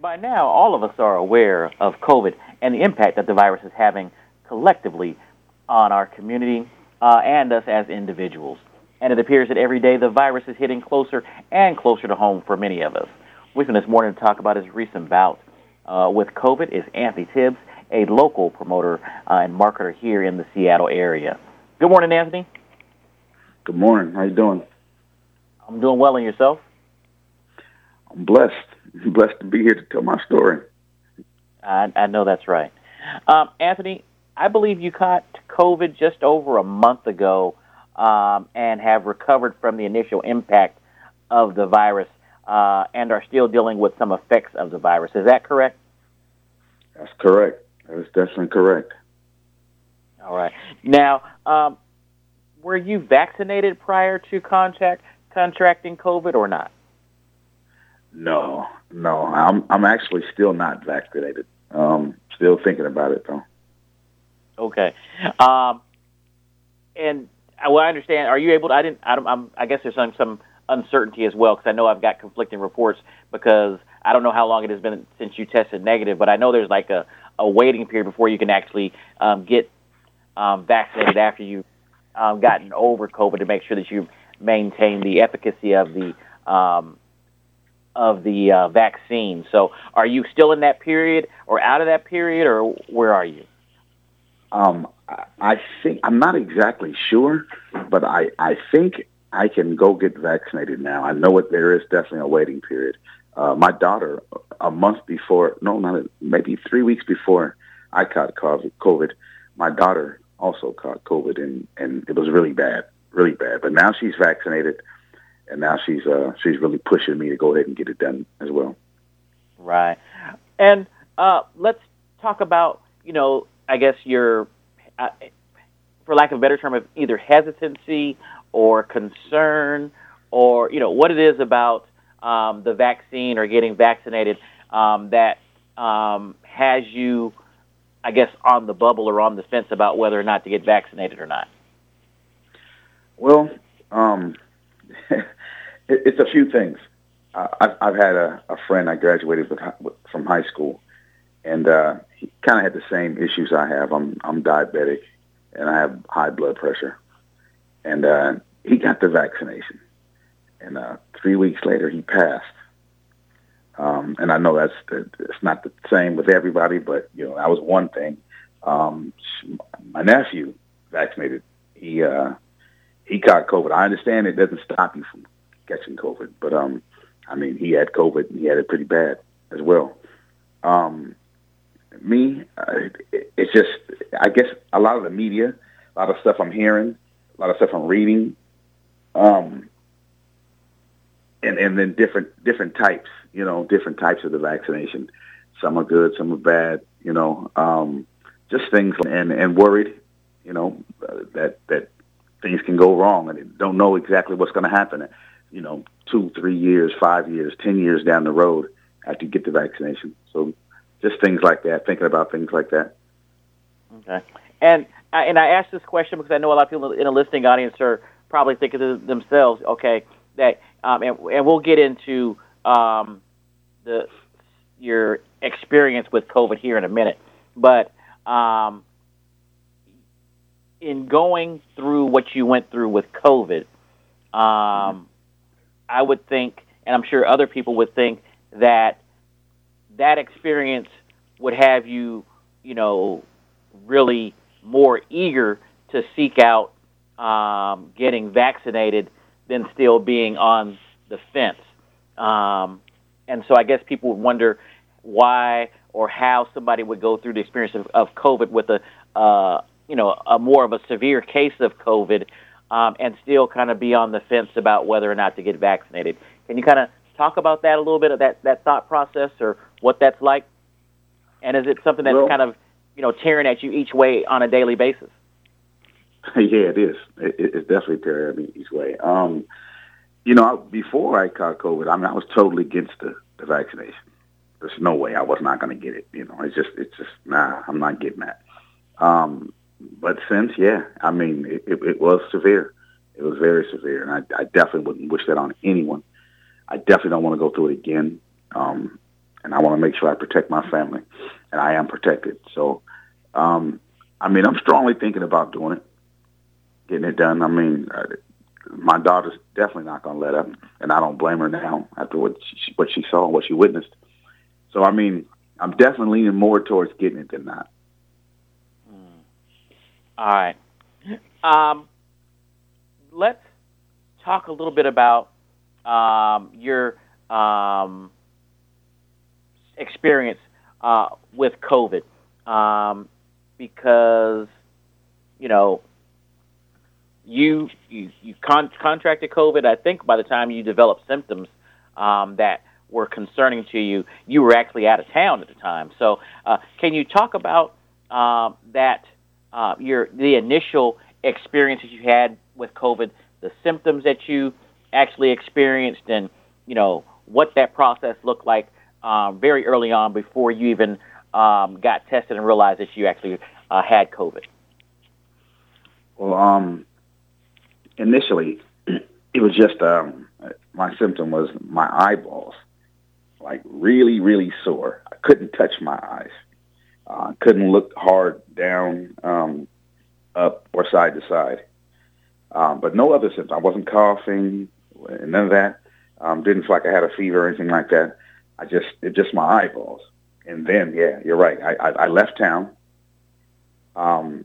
By now, all of us are aware of COVID and the impact that the virus is having collectively on our community uh, and us as individuals. And it appears that every day the virus is hitting closer and closer to home for many of us. With me this morning to talk about his recent bout uh, with COVID is Anthony Tibbs, a local promoter uh, and marketer here in the Seattle area. Good morning, Anthony. Good morning. How you doing? I'm doing well, and yourself? I'm blessed blessed to be here to tell my story. I, I know that's right. Um, Anthony, I believe you caught COVID just over a month ago um, and have recovered from the initial impact of the virus uh, and are still dealing with some effects of the virus. Is that correct? That's correct. That is definitely correct. All right. Now, um, were you vaccinated prior to contact contracting COVID or not? No, no, I'm I'm actually still not vaccinated. Um, still thinking about it though. Okay, um, and uh, well, I understand. Are you able to? I didn't. I, I'm, I guess there's some some uncertainty as well because I know I've got conflicting reports because I don't know how long it has been since you tested negative, but I know there's like a a waiting period before you can actually um, get um, vaccinated after you've um, gotten over COVID to make sure that you maintain the efficacy of the um, of the uh, vaccine. So, are you still in that period, or out of that period, or where are you? Um, I think I'm not exactly sure, but I I think I can go get vaccinated now. I know it. There is definitely a waiting period. Uh, my daughter, a month before, no, not a, maybe three weeks before I caught COVID, my daughter also caught COVID, and and it was really bad, really bad. But now she's vaccinated and now she's uh, she's really pushing me to go ahead and get it done as well. Right, and uh, let's talk about you know I guess your, uh, for lack of a better term, of either hesitancy or concern or you know what it is about um, the vaccine or getting vaccinated um, that um, has you, I guess, on the bubble or on the fence about whether or not to get vaccinated or not. Well, um, it's a few things. Uh, I've, I've had a, a friend I graduated with, with from high school, and uh, he kind of had the same issues I have. I'm I'm diabetic, and I have high blood pressure, and uh, he got the vaccination, and uh, three weeks later he passed. Um, and I know that's it's not the same with everybody, but you know that was one thing. Um, my nephew vaccinated. He uh, he got COVID. I understand it doesn't stop you from catching COVID. But um, I mean, he had COVID and he had it pretty bad as well. Um, me, uh, it, it's just I guess a lot of the media, a lot of stuff I'm hearing, a lot of stuff I'm reading, um, and and then different different types, you know, different types of the vaccination. Some are good, some are bad, you know. Um, just things and and worried, you know, uh, that that things can go wrong and don't know exactly what's going to happen you know, two, three years, five years, ten years down the road after you get the vaccination. So just things like that, thinking about things like that. Okay. And and I ask this question because I know a lot of people in a listening audience are probably thinking to themselves, okay, that um, and, and we'll get into um, the your experience with COVID here in a minute, but um, in going through what you went through with COVID, um, I would think, and I'm sure other people would think, that that experience would have you, you know, really more eager to seek out um, getting vaccinated than still being on the fence. Um, and so I guess people would wonder why or how somebody would go through the experience of, of COVID with a, uh, you know, a more of a severe case of COVID um, and still kind of be on the fence about whether or not to get vaccinated. Can you kind of talk about that a little bit of that, that thought process or what that's like? And is it something that's well, kind of, you know, tearing at you each way on a daily basis? Yeah, it is. It, it's definitely tearing at me each way. Um, you know, before I caught COVID, I mean, I was totally against the, the vaccination. There's no way I was not going to get it. You know, it's just, it's just, nah, I'm not getting that. Um, but since, yeah, I mean, it, it, it was severe. It was very severe, and I, I definitely wouldn't wish that on anyone. I definitely don't want to go through it again. Um, and I want to make sure I protect my family, and I am protected. So, um, I mean, I'm strongly thinking about doing it, getting it done. I mean, uh, my daughter's definitely not going to let up, and I don't blame her now after what she, what she saw, what she witnessed. So, I mean, I'm definitely leaning more towards getting it than not. All right. Um, let's talk a little bit about um, your um, experience uh, with COVID, um, because you know you you, you con- contracted COVID. I think by the time you developed symptoms um, that were concerning to you, you were actually out of town at the time. So, uh, can you talk about uh, that uh, your the initial experiences you had with COVID, the symptoms that you actually experienced, and you know what that process looked like um, very early on before you even um, got tested and realized that you actually uh, had COVID? Well, um, initially, it was just um, my symptom was my eyeballs, like really, really sore. I couldn't touch my eyes. Uh, couldn't look hard down, um, up, or side to side. Um, but no other symptoms. I wasn't coughing, none of that. Um, didn't feel like I had a fever or anything like that. I just it just my eyeballs. And then yeah, you're right. I I, I left town. Um,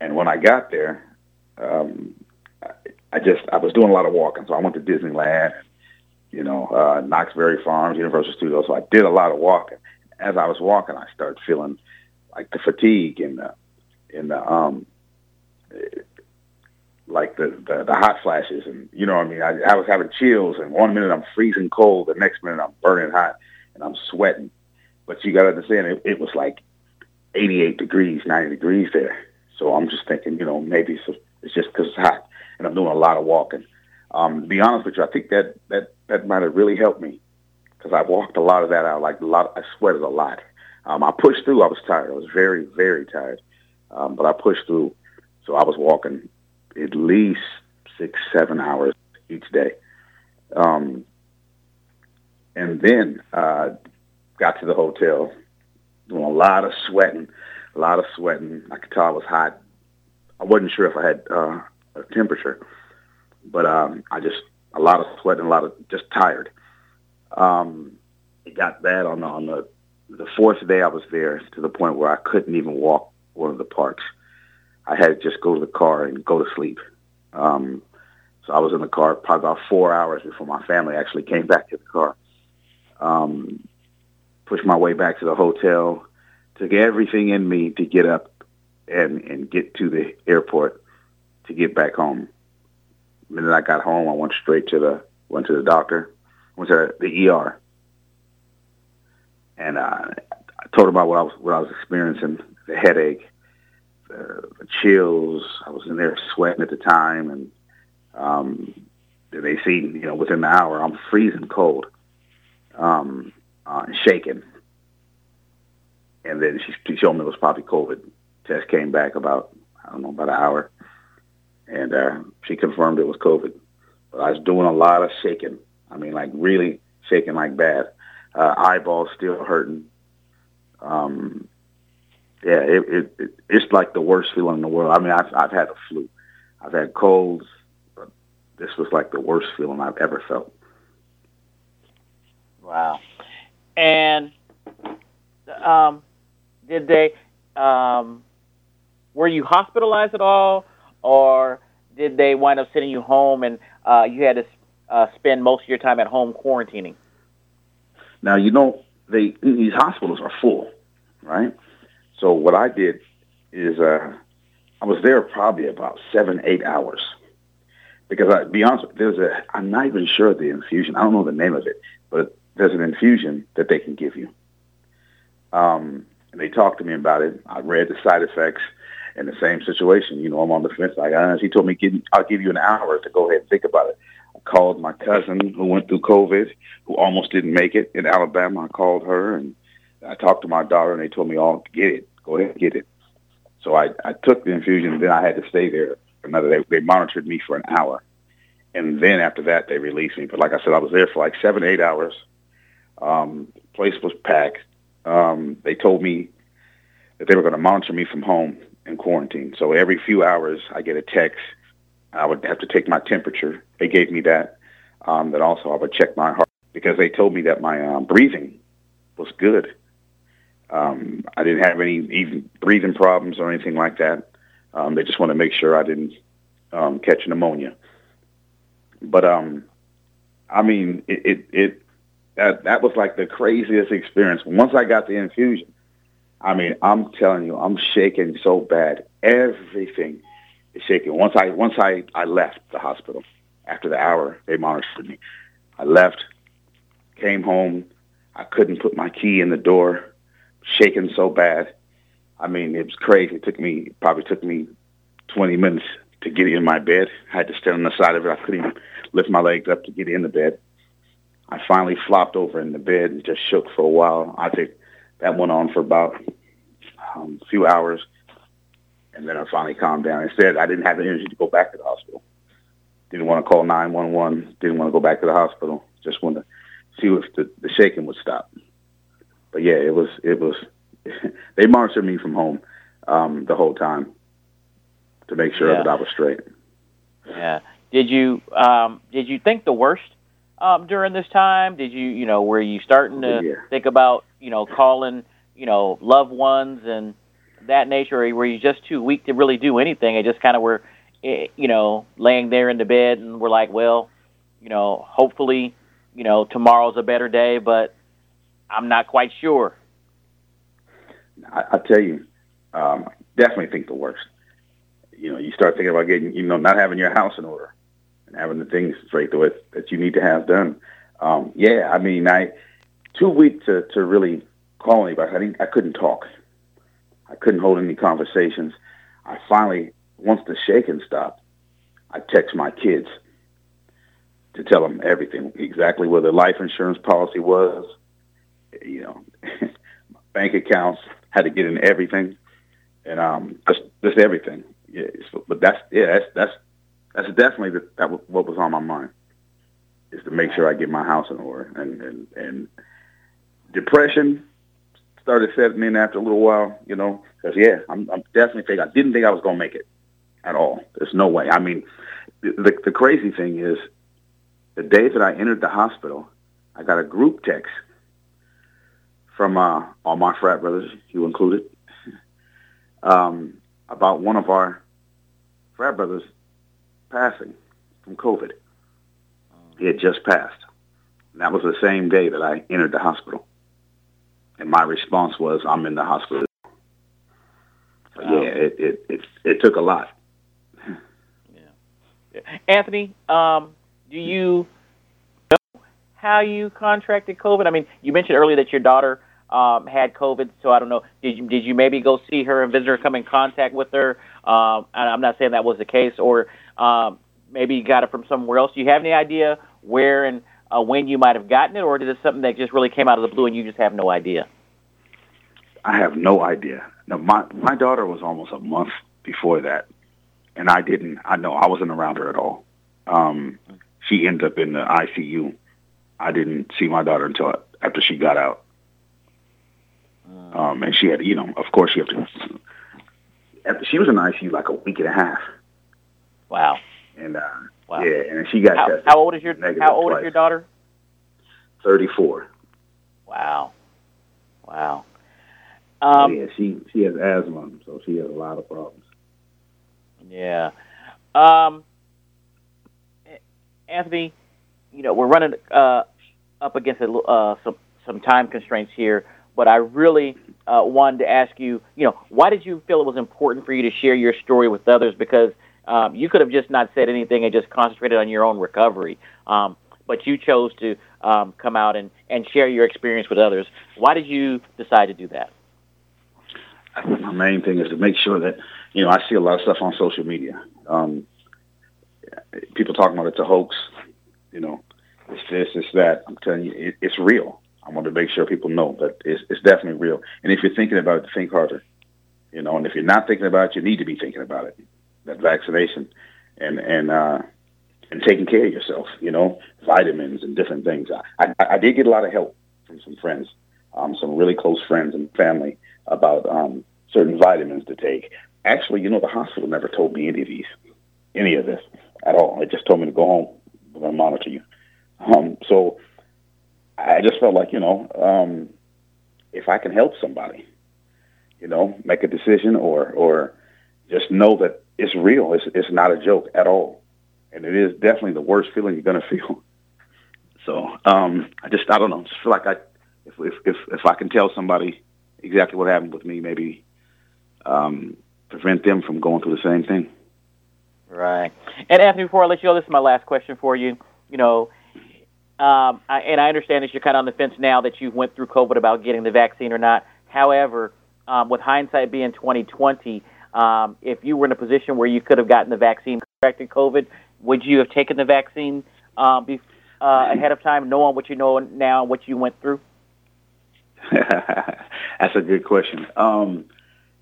and when I got there, um, I, I just I was doing a lot of walking. So I went to Disneyland, and, you know, uh, Knott's Berry Farms, Universal Studios. So I did a lot of walking. As I was walking, I started feeling like the fatigue and the and the um like the, the the hot flashes and you know what I mean? I, I was having chills and one minute I'm freezing cold the next minute I'm burning hot and I'm sweating. But you got to understand it, it was like 88 degrees 90 degrees there. So I'm just thinking you know maybe it's, it's just because it's hot and I'm doing a lot of walking. Um, to be honest with you I think that that that might have really helped me because I walked a lot of that out like a lot I sweated a lot um, I pushed through I was tired I was very very tired um, but I pushed through so I was walking at least six, seven hours each day. Um, and then uh, got to the hotel, doing a lot of sweating, a lot of sweating. I could tell I was hot. I wasn't sure if I had uh, a temperature, but um, I just a lot of sweating, a lot of just tired. Um, it got bad on the on the the fourth day I was there to the point where I couldn't even walk one of the parks. I had to just go to the car and go to sleep. Um, so I was in the car probably about four hours before my family actually came back to the car. Um, pushed my way back to the hotel, took everything in me to get up and, and get to the airport to get back home. The minute I got home, I went straight to the went to the doctor, went to the ER, and uh, I told about what I was what I was experiencing, the headache, the, the chills. I was in there sweating at the time, and um, they see, you know, within the hour, I'm freezing cold, um, uh, shaking. And then she, she showed me it was probably COVID. Test came back about, I don't know, about an hour. And uh, she confirmed it was COVID. But I was doing a lot of shaking. I mean, like really shaking like bad. Uh, eyeballs still hurting. Um, yeah, it, it, it it's like the worst feeling in the world. I mean, I've I've had a flu, I've had colds, but this was like the worst feeling I've ever felt. Wow, and um, did they um, were you hospitalized at all, or did they wind up sending you home and uh, you had to uh, spend most of your time at home quarantining? Now you know they these hospitals are full, right? So what I did is uh, I was there probably about seven eight hours because I be honest, there's a I'm not even sure of the infusion. I don't know the name of it, but there's an infusion that they can give you. Um, and they talked to me about it. I read the side effects in the same situation. You know, I'm on the fence. Like, uh, he told me, I'll give you an hour to go ahead and think about it. Called my cousin who went through COVID, who almost didn't make it in Alabama. I called her and I talked to my daughter, and they told me, "All get it. Go ahead get it." So I, I took the infusion, and then I had to stay there another. They, they monitored me for an hour, and then after that, they released me. But like I said, I was there for like seven, eight hours. Um, place was packed. Um, they told me that they were going to monitor me from home in quarantine. So every few hours, I get a text. I would have to take my temperature. They gave me that. Um, that also I would check my heart because they told me that my um, breathing was good. Um, I didn't have any even breathing problems or anything like that. Um, they just want to make sure I didn't um, catch pneumonia. But um, I mean, it, it, it that that was like the craziest experience. Once I got the infusion, I mean, I'm telling you, I'm shaking so bad. Everything shaking. Once I once I I left the hospital after the hour they monitored me, I left, came home. I couldn't put my key in the door, shaking so bad. I mean, it was crazy. It took me probably took me 20 minutes to get in my bed. I had to stand on the side of it. I couldn't even lift my legs up to get in the bed. I finally flopped over in the bed and just shook for a while. I think that went on for about um, a few hours, and then I finally calmed down. Instead, I didn't have the energy to go back to the hospital. Didn't want to call 911. Didn't want to go back to the hospital. Just wanted to see if the, the shaking would stop. But yeah, it was it was. they monitored me from home um, the whole time to make sure yeah. that I was straight. Yeah. Did you um, did you think the worst um, during this time? Did you, you know, were you starting to yeah. think about, you know, calling, you know, loved ones and that nature, or were you just too weak to really do anything? And just kind of were, eh, you know, laying there in the bed and we're like, well, you know, hopefully, you know, tomorrow's a better day, but I'm not quite sure. I, I tell you, um, definitely think the worst. You know, you start thinking about getting, you know, not having your house in order and having the things straight to it that you need to have done. Um, yeah, I mean, I too weak to to really call anybody. I didn't, I couldn't talk. I couldn't hold any conversations. I finally, once the shaking stopped, I text my kids to tell them everything, exactly where their life insurance policy was, you know, bank accounts, had to get in everything, and um, just just everything. Yeah, but that's yeah, that's that's that's definitely the, that what was on my mind is to make sure I get my house in order. And and, and depression started setting in after a little while, you know, because yeah, I'm, I'm definitely think I didn't think I was gonna make it at all. There's no way. I mean, the the crazy thing is, the day that I entered the hospital, I got a group text from uh, all my frat brothers, you included, um, about one of our frat brothers passing from COVID. He had just passed. And that was the same day that I entered the hospital. And my response was, I'm in the hospital. Yeah, it, it, it, it took a lot. yeah. Anthony, um, do you know how you contracted COVID? I mean, you mentioned earlier that your daughter um, had COVID, so I don't know. Did you did you maybe go see her and visit her, come in contact with her? Um, I'm not saying that was the case, or um, maybe you got it from somewhere else. Do you have any idea where and uh, when you might have gotten it, or is it something that just really came out of the blue and you just have no idea? I have no idea. No, my my daughter was almost a month before that, and I didn't. I know I wasn't around her at all. Um, she ended up in the ICU. I didn't see my daughter until after she got out. Um, and she had, you know, of course, she had to. After she was in the ICU like a week and a half. Wow. And uh, wow. yeah, and she got how, tested. How old is your How old twice. is your daughter? Thirty-four. Wow. Wow. Um, yeah, she she has asthma, so she has a lot of problems. Yeah. Um, Anthony, you know we're running uh, up against a, uh, some some time constraints here, but I really uh, wanted to ask you, you know, why did you feel it was important for you to share your story with others? Because um, you could have just not said anything and just concentrated on your own recovery. Um, but you chose to um, come out and, and share your experience with others. Why did you decide to do that? My main thing is to make sure that, you know, I see a lot of stuff on social media. Um, people talking about it's a hoax, you know, it's this, it's that. I'm telling you, it, it's real. I want to make sure people know that it's, it's definitely real. And if you're thinking about it, think harder. You know, and if you're not thinking about it, you need to be thinking about it. That vaccination, and and uh, and taking care of yourself. You know, vitamins and different things. I, I, I did get a lot of help from some friends, um, some really close friends and family about um, certain vitamins to take. Actually, you know, the hospital never told me any of these, any of this at all. It just told me to go home. Going to monitor you. Um, so I just felt like, you know, um, if I can help somebody, you know, make a decision or, or just know that it's real. It's, it's not a joke at all and it is definitely the worst feeling you're gonna feel. So um, I just I don't know. Just feel like I if if if, if I can tell somebody exactly what happened with me, maybe um, prevent them from going through the same thing. Right. And Anthony, before I let you go, this is my last question for you. You know, um, I, and I understand that you're kind of on the fence now that you went through COVID about getting the vaccine or not. However, um, with hindsight being 2020, um, if you were in a position where you could have gotten the vaccine corrected COVID, would you have taken the vaccine uh, be, uh, ahead of time, knowing what you know now, and what you went through? That's a good question. Um,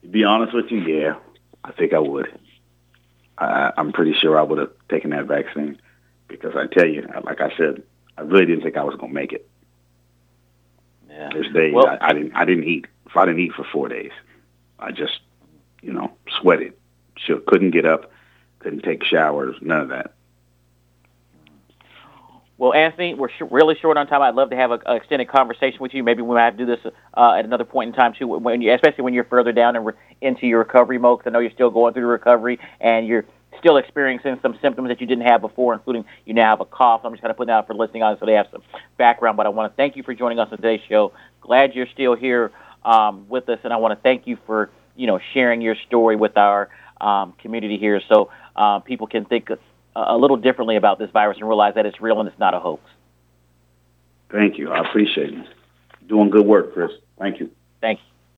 to be honest with you, yeah, I think I would. I, I'm pretty sure I would have taken that vaccine because I tell you, like I said, I really didn't think I was going to make it. Yeah. This day, well, I, I didn't. I didn't eat. If I didn't eat for four days, I just, you know, sweated. Sure, couldn't get up couldn't take showers, none of that. Well, Anthony, we're sh- really short on time. I'd love to have an extended conversation with you. Maybe we might have to do this uh, at another point in time too, when you, especially when you're further down and re- into your recovery mode. Because I know you're still going through the recovery and you're still experiencing some symptoms that you didn't have before, including you now have a cough. I'm just kind of putting that out for listening on so they have some background. But I want to thank you for joining us on today's show. Glad you're still here um, with us, and I want to thank you for you know sharing your story with our um, community here. So uh, people can think a little differently about this virus and realize that it's real and it's not a hoax. Thank you. I appreciate it. Doing good work, Chris. Thank you. Thank you.